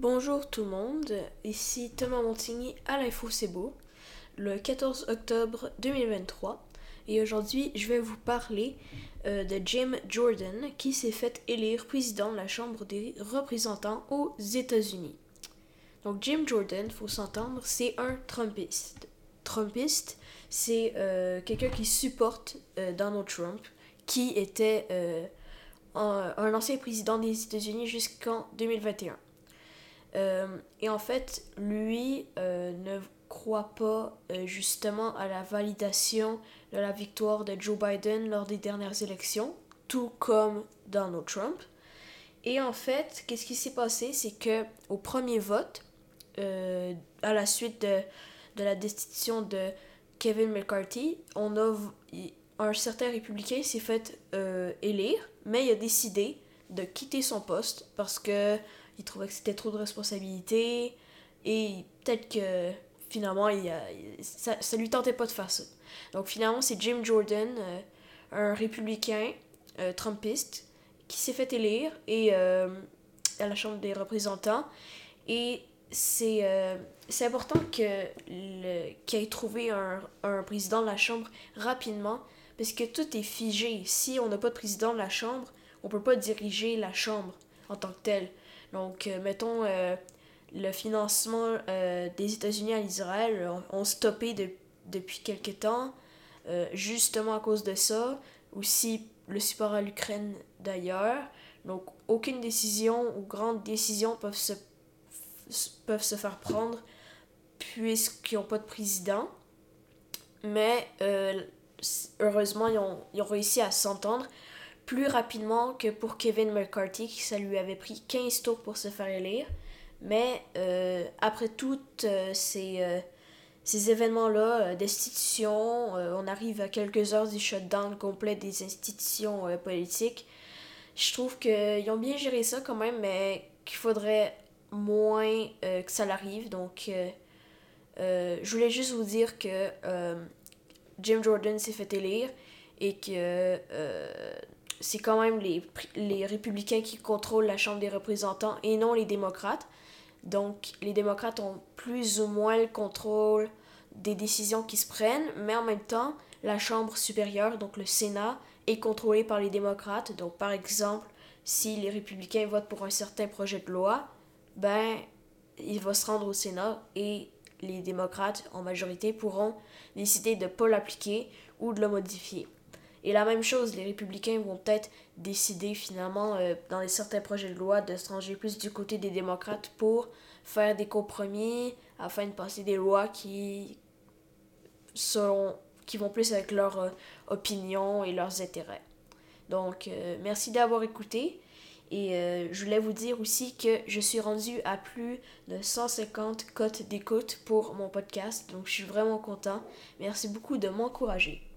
Bonjour tout le monde, ici Thomas Montigny à l'Info C'est Beau, le 14 octobre 2023. Et aujourd'hui, je vais vous parler euh, de Jim Jordan qui s'est fait élire président de la Chambre des représentants aux États-Unis. Donc Jim Jordan, faut s'entendre, c'est un Trumpiste. Trumpiste, c'est euh, quelqu'un qui supporte euh, Donald Trump, qui était un, un ancien président des États-Unis jusqu'en 2021. Euh, et en fait, lui euh, ne croit pas euh, justement à la validation de la victoire de Joe Biden lors des dernières élections, tout comme Donald Trump. Et en fait, qu'est-ce qui s'est passé, c'est que au premier vote, à la suite de, de, la destitution de Kevin McCarthy, on a un certain républicain s'est fait élire, mais il a décidé de quitter son poste parce que il trouvait que c'était trop de responsabilités et peut-être que finalement il, ça, ça lui tentait pas de faire ça. Donc finalement c'est Jim Jordan, euh, un républicain euh, trumpiste, qui s'est fait élire et euh, à la Chambre des représentants et c'est important que qu'il ait trouvé un, un président de la Chambre rapidement parce que tout est figé. Si on n'a pas de président de la Chambre, on peut pas diriger la Chambre en tant que tel. Donc, euh, mettons, euh, le financement euh, des États-Unis à Israël ont stoppé depuis quelque temps, justement à cause de ça. Aussi, le support à l'Ukraine d'ailleurs. Donc, aucune décision ou grande décision peuvent se, peuvent se faire prendre puisqu'ils n'ont pas de président. Mais heureusement, ils ont, ils ont réussi à s'entendre plus rapidement que pour Kevin McCarthy, qui ça lui avait pris 15 tours pour se faire élire. Mais euh, après toutes euh, ces, euh, ces événements-là d'institutions, on arrive à quelques heures du shutdown complet des institutions politiques. Je trouve qu'ils ont bien géré ça quand même, mais qu'il faudrait moins que ça l'arrive. Donc, je voulais juste vous dire que Jim Jordan s'est fait élire et que c'est quand même les, les républicains qui contrôlent la Chambre des représentants et non les démocrates. Donc les démocrates ont plus ou moins le contrôle des décisions qui se prennent, mais en même temps, la Chambre supérieure, donc le Sénat, est contrôlée par les démocrates. Donc par exemple, si les républicains votent pour un certain projet de loi, ben il va se rendre au Sénat et les démocrates en majorité pourront décider de ne pas l'appliquer ou de le modifier. Et la même chose, les républicains vont peut-être décider finalement, euh, dans certains projets de loi, de se ranger plus du côté des démocrates pour faire des compromis afin de passer des lois qui, qui vont plus avec leur euh, opinion et leurs intérêts. Donc, euh, merci d'avoir écouté. Et je voulais vous dire aussi que je suis rendu à plus de 150 cotes d'écoute pour mon podcast. Donc, je suis vraiment content. Merci beaucoup de m'encourager.